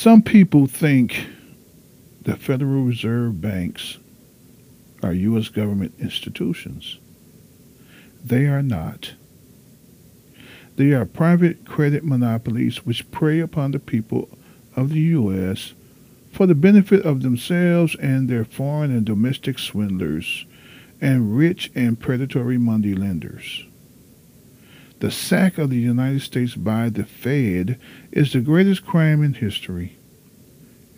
Some people think the Federal Reserve banks are U.S. government institutions. They are not. They are private credit monopolies which prey upon the people of the U.S. for the benefit of themselves and their foreign and domestic swindlers and rich and predatory money lenders. The sack of the United States by the Fed is the greatest crime in history.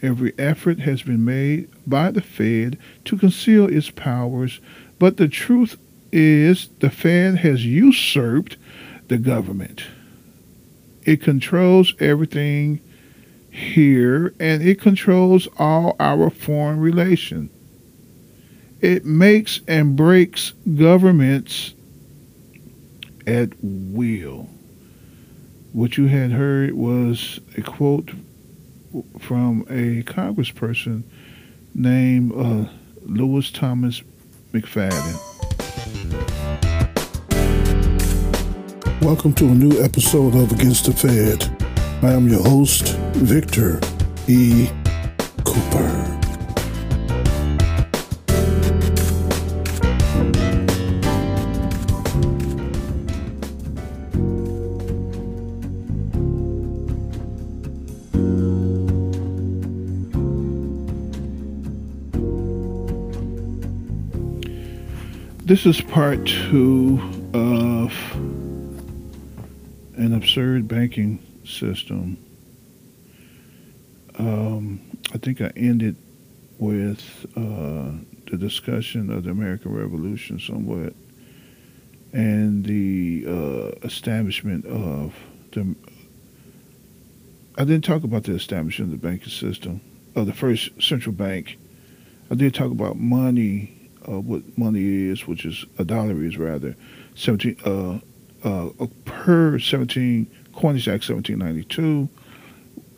Every effort has been made by the Fed to conceal its powers, but the truth is the Fed has usurped the government. It controls everything here and it controls all our foreign relations. It makes and breaks governments at will. What you had heard was a quote from a congressperson named uh, Louis Thomas McFadden. Welcome to a new episode of Against the Fed. I am your host, Victor E. Cooper. This is part two of an absurd banking system. Um, I think I ended with uh, the discussion of the American Revolution somewhat and the uh, establishment of the. I didn't talk about the establishment of the banking system, of the first central bank. I did talk about money uh, what money is, which is a dollar is rather, 17 uh, uh, per 17 Coinage Act 1792.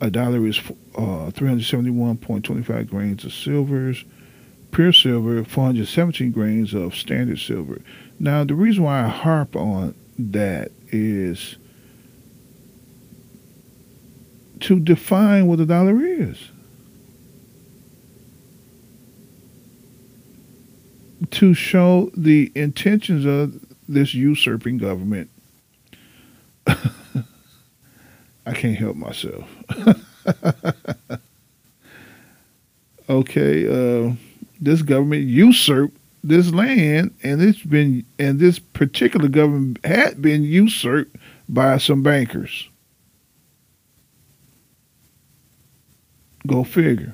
A dollar is uh, 371.25 grains of silvers, pure silver, 417 grains of standard silver. Now, the reason why I harp on that is to define what a dollar is. To show the intentions of this usurping government. I can't help myself. okay, uh, this government usurped this land, and it's been and this particular government had been usurped by some bankers. Go figure.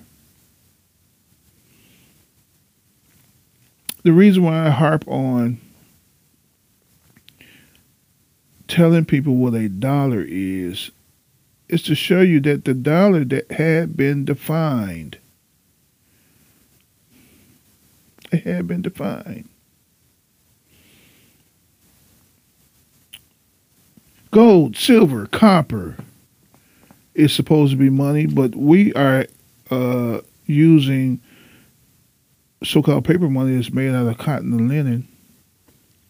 The reason why I harp on telling people what a dollar is is to show you that the dollar that had been defined it had been defined. Gold silver copper is supposed to be money but we are uh, using so-called paper money is made out of cotton and linen,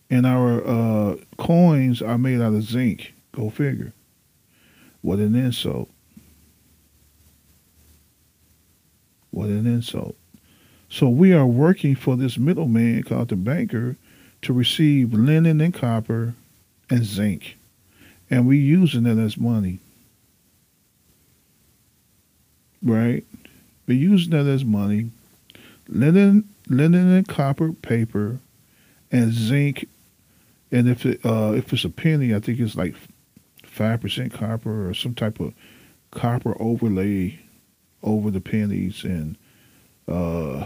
and our uh, coins are made out of zinc. Go figure. What an insult. What an insult. So we are working for this middleman called the banker to receive linen and copper and zinc. And we're using it as money. Right? We're using that as money linen, linen and copper paper, and zinc. And if it, uh, if it's a penny, I think it's like five percent copper or some type of copper overlay over the pennies, and uh,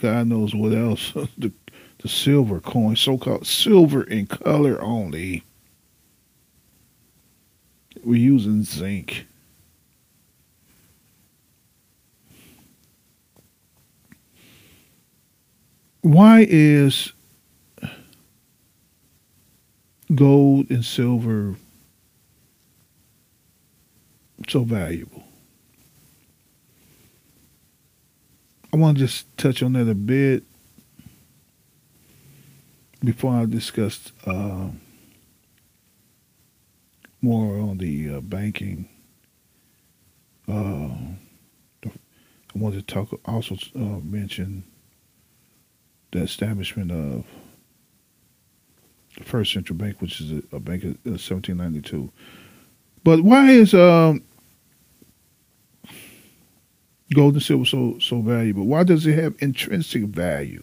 God knows what else. the the silver coin, so called silver in color only. We're using zinc. Why is gold and silver so valuable? I want to just touch on that a bit before I discuss uh, more on the uh, banking uh, wanted to talk also uh, mention the establishment of the first central bank, which is a, a bank of 1792. But why is um, gold and silver so so valuable? Why does it have intrinsic value?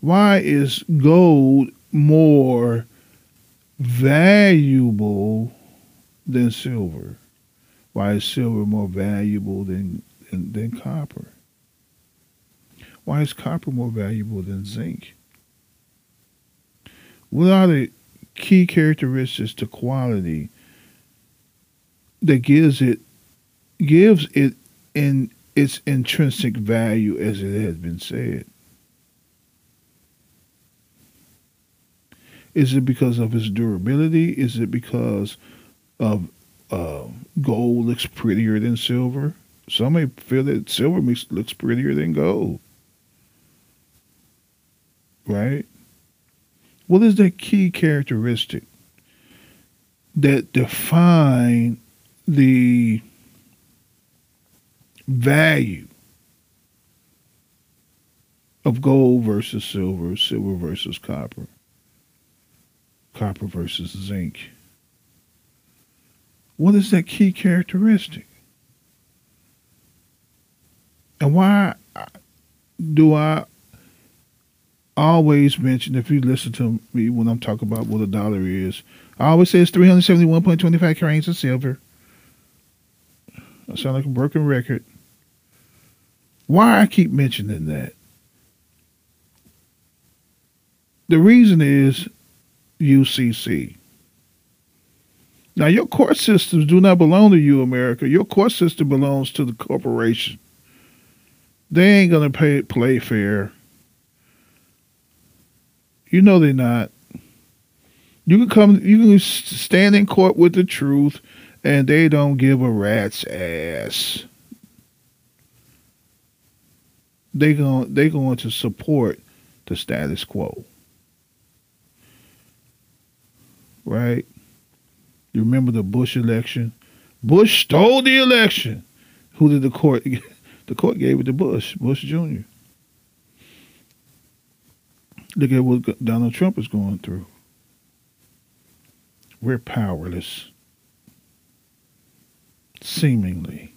Why is gold more valuable than silver? Why is silver more valuable than than, than copper? Why is copper more valuable than zinc? What are the key characteristics to quality that gives it gives it in its intrinsic value as it has been said? Is it because of its durability? Is it because of uh, gold looks prettier than silver? Some may feel that silver looks prettier than gold. Right? What is that key characteristic that define the value of gold versus silver, silver versus copper, copper versus zinc? What is that key characteristic? And why do I always mention, if you listen to me when I'm talking about what a dollar is, I always say it's 371.25 grains of silver. I sound like a broken record. Why I keep mentioning that? The reason is UCC. Now, your court systems do not belong to you, America. Your court system belongs to the corporation. They ain't gonna pay play fair. You know they're not. You can come. You can stand in court with the truth, and they don't give a rat's ass. They going they going to support the status quo. Right? You remember the Bush election? Bush stole the election. Who did the court? The court gave it to Bush, Bush Jr. Look at what Donald Trump is going through. We're powerless. Seemingly.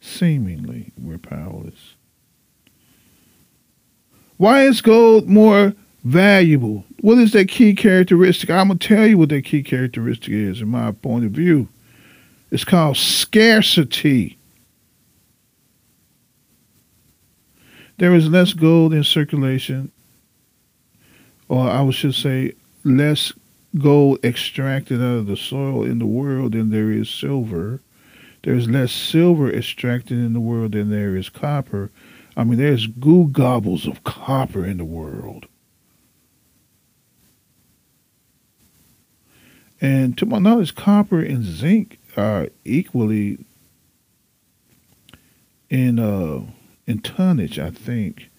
Seemingly, we're powerless. Why is gold more valuable? What is that key characteristic? I'm going to tell you what that key characteristic is, in my point of view. It's called scarcity. There is less gold in circulation or I should say, less gold extracted out of the soil in the world than there is silver. There's less silver extracted in the world than there is copper. I mean, there's goo gobbles of copper in the world. And to my knowledge, copper and zinc are equally in uh, in tonnage, I think.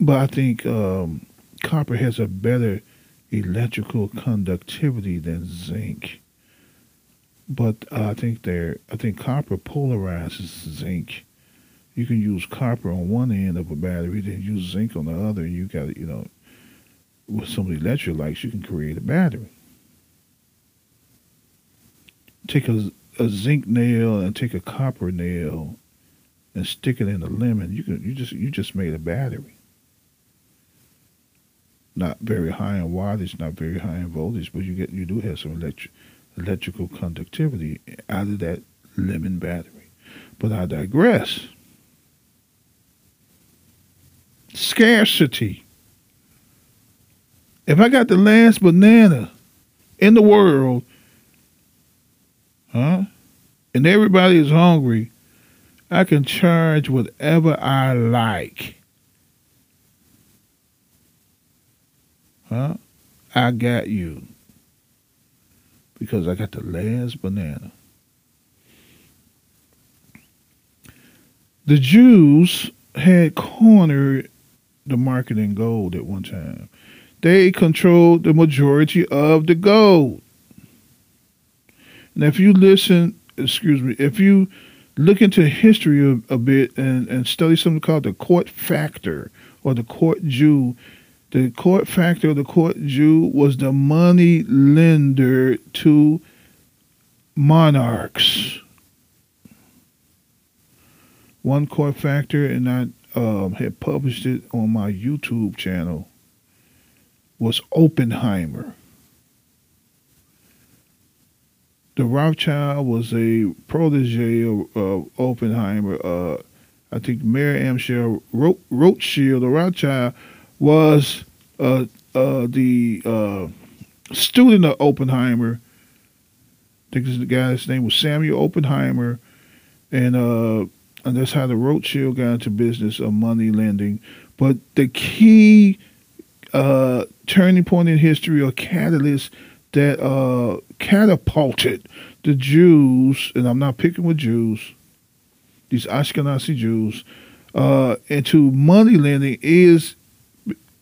But I think um, copper has a better electrical conductivity than zinc. But uh, I think there, I think copper polarizes zinc. You can use copper on one end of a battery, then use zinc on the other, and you got you know, with some of the electrolytes, you can create a battery. Take a, a zinc nail and take a copper nail and stick it in a lemon. You can you just you just made a battery not very high in wattage, not very high in voltage, but you get you do have some electric electrical conductivity out of that lemon battery. But I digress. Scarcity. If I got the last banana in the world, huh? And everybody is hungry, I can charge whatever I like. Huh? I got you. Because I got the last banana. The Jews had cornered the market in gold at one time. They controlled the majority of the gold. And if you listen, excuse me, if you look into history a, a bit and, and study something called the court factor or the court Jew. The court factor or the court Jew was the money lender to monarchs. One court factor, and I um, had published it on my YouTube channel, was Oppenheimer. The Rothschild was a protege of, of Oppenheimer. Uh, I think Mayer Amschel Rothschild, the Rothschild, was uh, uh, the uh, student of Oppenheimer. I think the guy's name was Samuel Oppenheimer, and uh, and that's how the Rothschild got into business of money lending. But the key uh, turning point in history or catalyst that uh, catapulted the Jews, and I'm not picking with Jews, these Ashkenazi Jews, uh, into money lending is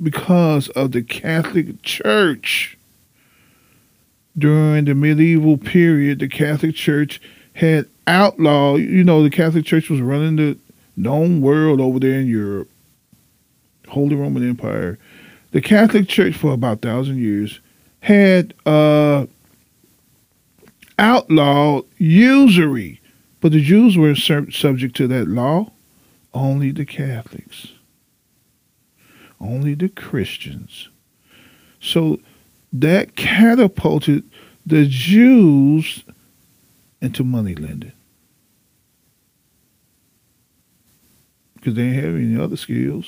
because of the Catholic Church. During the medieval period, the Catholic Church had outlawed, you know, the Catholic Church was running the known world over there in Europe, Holy Roman Empire. The Catholic Church, for about a thousand years, had uh, outlawed usury, but the Jews were subject to that law. Only the Catholics, only the Christians. So that catapulted the Jews into money lending. Because they didn't have any other skills.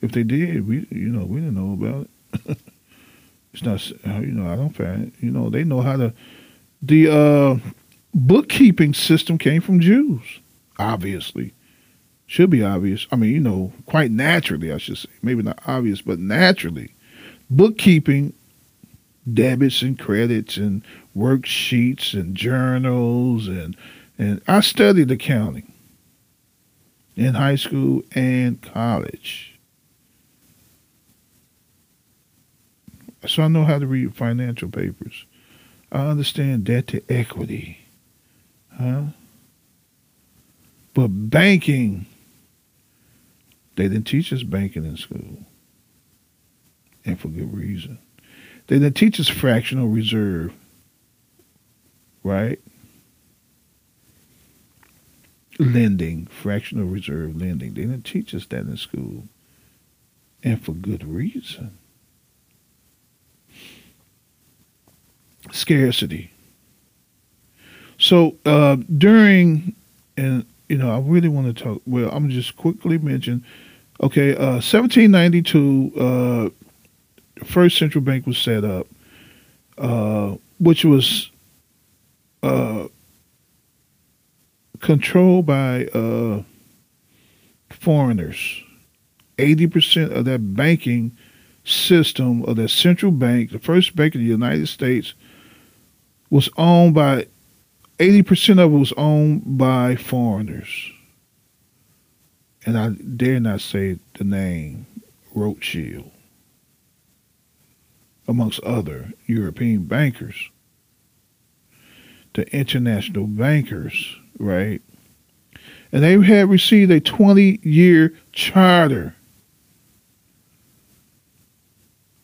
If they did, we you know we didn't know about it. it's not you know I don't find it. You know they know how to. The uh, bookkeeping system came from Jews, obviously. Should be obvious. I mean, you know, quite naturally, I should say. Maybe not obvious, but naturally. Bookkeeping debits and credits and worksheets and journals and and I studied accounting in high school and college. So I know how to read financial papers. I understand debt to equity. Huh? But banking, they didn't teach us banking in school. And for good reason. They didn't teach us fractional reserve, right? Lending, fractional reserve lending. They didn't teach us that in school. And for good reason. Scarcity. So uh, during, and you know, I really want to talk. Well, I'm just quickly mention. Okay, uh, 1792. Uh, first central bank was set up, uh, which was uh, controlled by uh, foreigners. 80% of that banking system of that central bank, the first bank in the United States, was owned by 80% of it was owned by foreigners. And I dare not say the name Rothschild amongst other European bankers, the international bankers, right? And they had received a 20 year charter.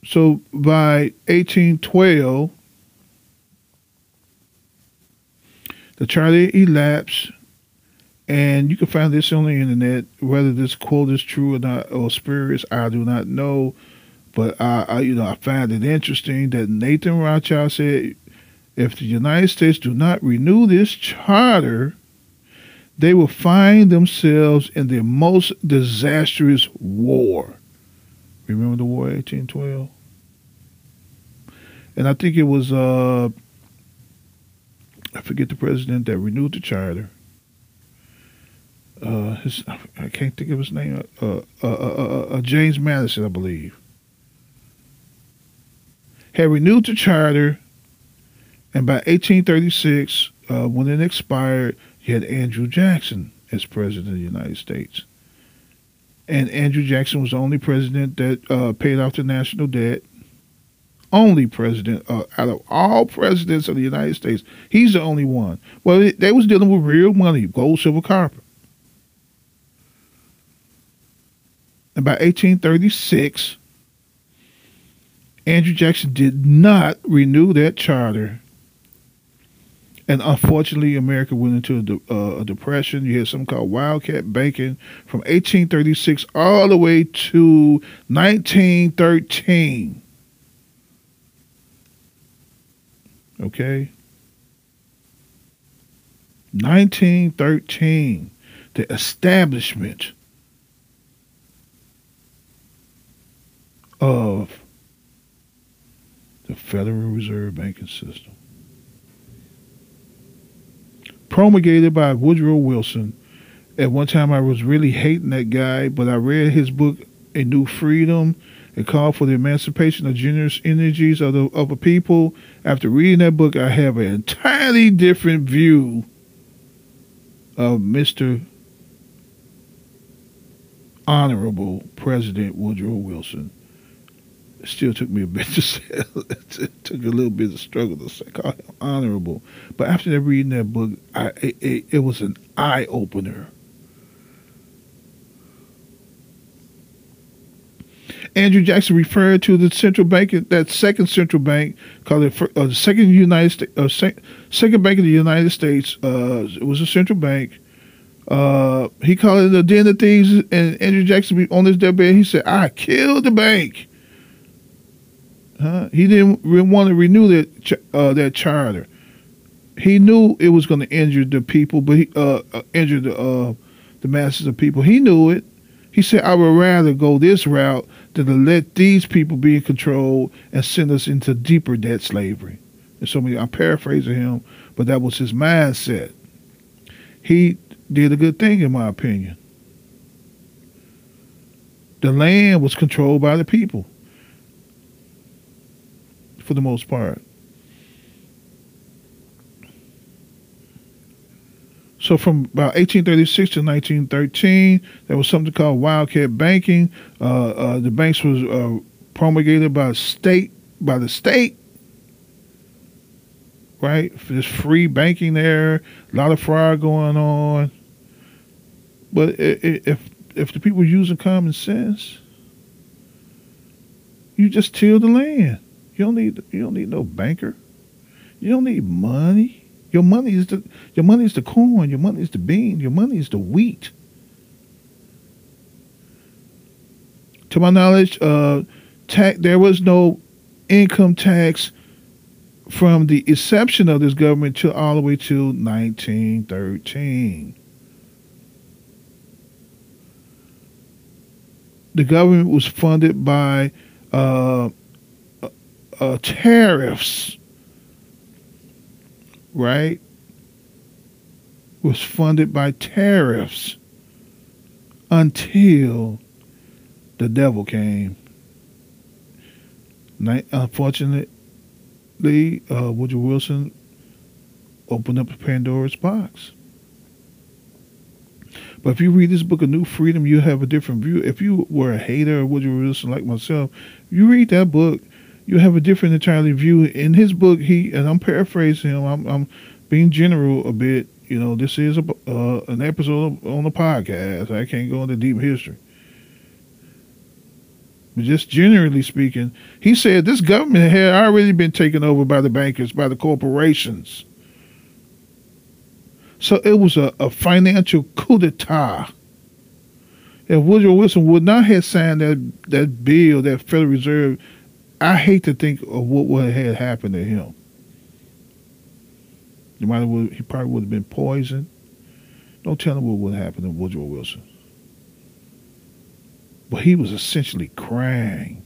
So by 1812, the charter elapsed, and you can find this on the internet. Whether this quote is true or not, or spurious, I do not know. But I, I, you know, I find it interesting that Nathan Rothschild said, if the United States do not renew this charter, they will find themselves in the most disastrous war. Remember the war, 1812? And I think it was, uh, I forget the president that renewed the charter. Uh, his, I can't think of his name. Uh, uh, uh, uh James Madison, I believe had renewed the charter, and by 1836, uh, when it expired, you had Andrew Jackson as president of the United States. And Andrew Jackson was the only president that uh, paid off the national debt only president uh, out of all presidents of the United States. He's the only one. Well, they was dealing with real money, gold, silver, copper. By 1836, Andrew Jackson did not renew that charter. And unfortunately, America went into a, de- uh, a, depression. You had something called wildcat banking from 1836 all the way to 1913. Okay? 1913, the establishment of the Federal Reserve banking system. Promulgated by Woodrow Wilson. At one time, I was really hating that guy, but I read his book, A New Freedom. It called for the emancipation of generous energies of the of a people. After reading that book, I have an entirely different view of Mr. Honorable President Woodrow Wilson still took me a bit to say it took a little bit of struggle to say him honorable. But after reading that book, I, it, it, it was an eye opener. Andrew Jackson referred to the central bank, that second central bank, called uh, the second United States, uh, second bank of the United States. Uh, it was a central bank. Uh, he called it the den of thieves, and Andrew Jackson on his deathbed, he said, "I killed the bank." Huh? He didn't want to renew that uh, that charter. He knew it was going to injure the people, but he uh, uh, injure the uh, the masses of people. He knew it. He said, "I would rather go this route than to let these people be in control and send us into deeper debt slavery." And so I'm paraphrasing him, but that was his mindset. He did a good thing, in my opinion. The land was controlled by the people for the most part. So from about 1836 to 1913, there was something called wildcat banking. Uh, uh, the banks was uh, promulgated by state by the state, right? There's free banking there. A lot of fraud going on. But if if the people using common sense, you just till the land. You don't need you don't need no banker. You don't need money. Your money is the your money is the corn. Your money is the bean. Your money is the wheat. To my knowledge, uh, tax there was no income tax from the inception of this government to all the way to 1913. The government was funded by uh, uh, tariffs, right, was funded by tariffs until the devil came. Unfortunately, uh, Woodrow Wilson opened up the Pandora's box. But if you read this book, A New Freedom, you have a different view. If you were a hater of Woodrow Wilson like myself, you read that book, you have a different entirely view. In his book, he and I'm paraphrasing him. I'm, I'm being general a bit. You know, this is a, uh, an episode on the podcast. I can't go into deep history. But just generally speaking, he said this government had already been taken over by the bankers, by the corporations. So it was a, a financial coup d'etat. If Woodrow Wilson would not have signed that, that bill, that Federal Reserve I hate to think of what would have happened to him. He might have, he probably would have been poisoned. Don't tell him what would happen to Woodrow Wilson. But he was essentially crying.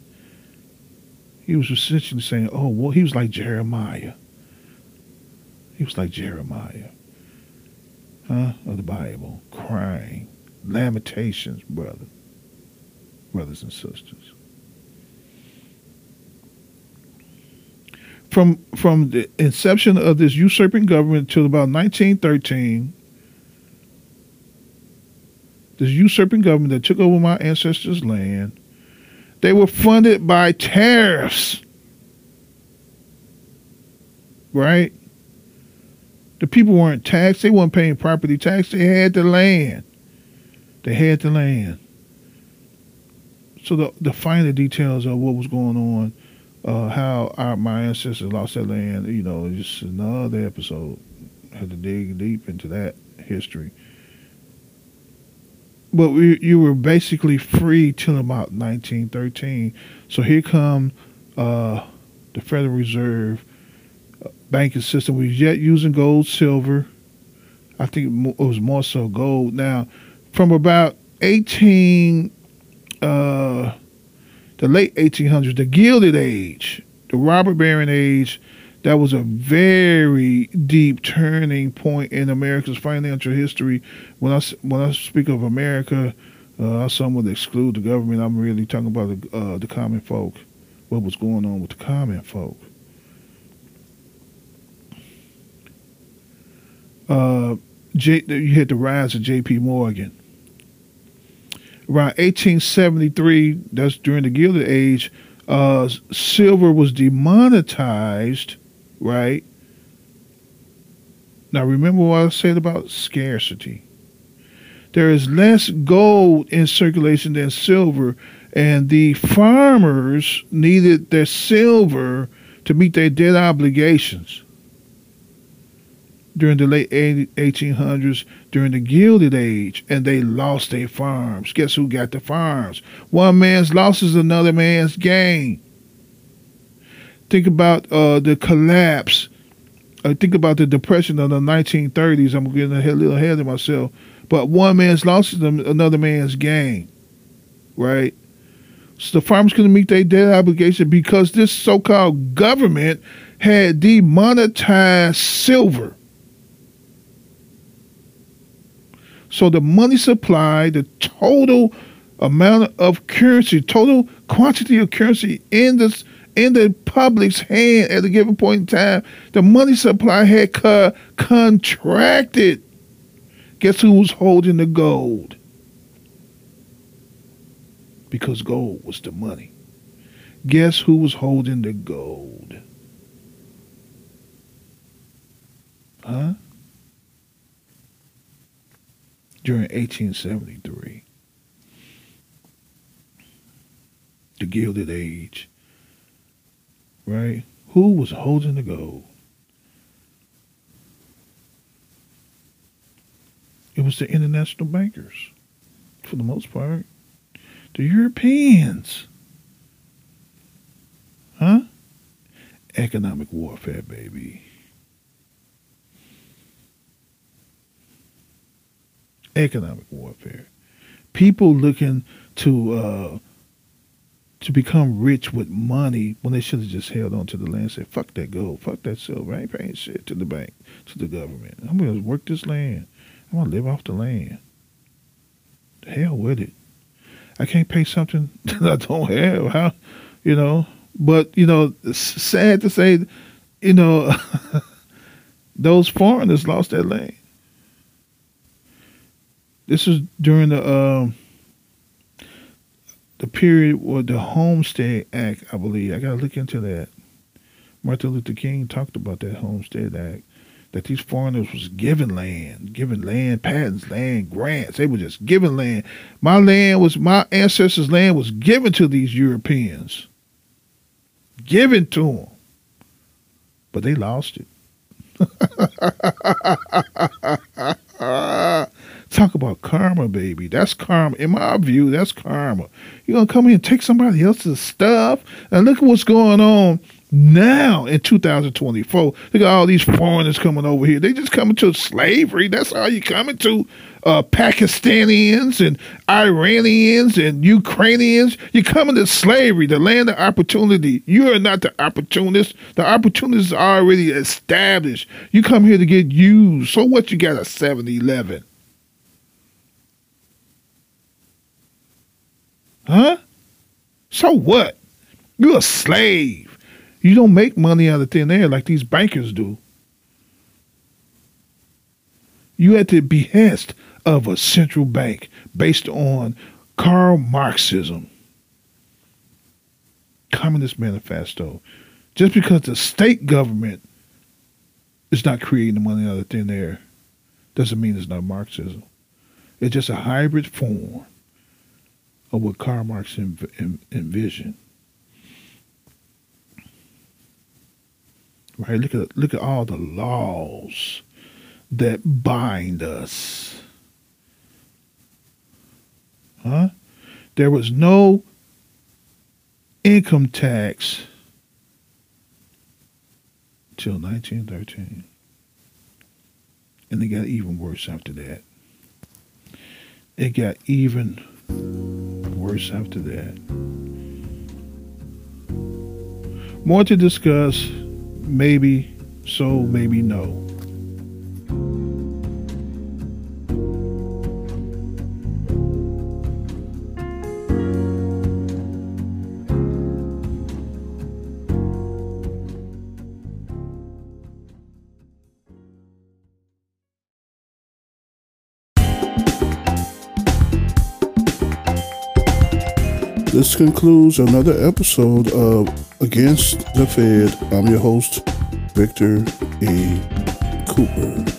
He was essentially saying, "Oh, well, he was like Jeremiah. He was like Jeremiah, huh, of the Bible, crying, lamentations, brother, brothers and sisters." From from the inception of this usurping government till about 1913, this usurping government that took over my ancestors' land, they were funded by tariffs. right? The people weren't taxed. They weren't paying property tax. They had the land. They had the land. So the the finer details of what was going on, uh, how our my ancestors lost their land, you know, just another episode. had to dig deep into that history. But we, you were basically free till about 1913. So here come uh, the Federal Reserve uh, banking system. We was yet using gold, silver. I think it was more so gold. Now, from about 18, uh, the late 1800s, the Gilded Age, the robber baron age, that was a very deep turning point in America's financial history. When I when I speak of America, uh, some would exclude the government. I'm really talking about the uh, the common folk. What was going on with the common folk? Uh, J, you had the rise of J.P. Morgan. Around 1873, that's during the Gilded Age, uh, silver was demonetized right? Now, remember what I said about scarcity. There is less gold in circulation than silver, and the farmers needed their silver to meet their debt obligations. During the late 1800s, during the Gilded Age, and they lost their farms. Guess who got the farms? One man's loss is another man's gain. Think about uh, the collapse. I think about the depression of the 1930s. I'm getting a little ahead of myself. But one man's loss is another man's gain, right? So the farmers couldn't meet their debt obligation because this so-called government had demonetized silver. So the money supply, the total amount of currency, total quantity of currency in this in the public's hand at a given point in time, the money supply had co- contracted. Guess who was holding the gold? Because gold was the money. Guess who was holding the gold? Huh? During 1873. The Gilded Age right? Who was holding the gold? It was the international bankers, for the most part. The Europeans. Huh? Economic warfare, baby. Economic warfare. People looking to uh, to become rich with money when they should have just held on to the land and said, fuck that gold, fuck that silver. I ain't paying shit to the bank, to the government. I'm to work this land. I'm to live off the land. The hell with it. I can't pay something that I don't have. How, you know? But, you know, sad to say, you know, those foreigners lost their land. This is during the um, the period or the Homestead Act, I believe. I got to look into that. Martin Luther King talked about that Homestead Act, that these foreigners was given land, given land patents, land grants. They were just given land. My land was my ancestors' land was given to these Europeans, given to them, but they lost it. Talk about karma, baby. That's karma. In my view, that's karma. You're going to come in and take somebody else's stuff. And look at what's going on now in 2024. Look at all these foreigners coming over here. They just coming to slavery. That's all you coming to. Uh, Pakistanians and Iranians and Ukrainians. You're coming to slavery, the land of opportunity. You are not the opportunist. The opportunist is already established. You come here to get used. So what? You got a 7 Eleven. Huh? So what? You're a slave. You don't make money out of thin air like these bankers do. You at the behest of a central bank based on Karl Marxism, Communist Manifesto. Just because the state government is not creating the money out of thin air. Doesn't mean it's not Marxism. It's just a hybrid form of what Karl Marx env- en- envisioned. Right? Look at look at all the laws that bind us. Huh? There was no income tax till 1913. And it got even worse after that. It got even after that. More to discuss, maybe so, maybe no. This concludes another episode of Against the Fed. I'm your host, Victor E. Cooper.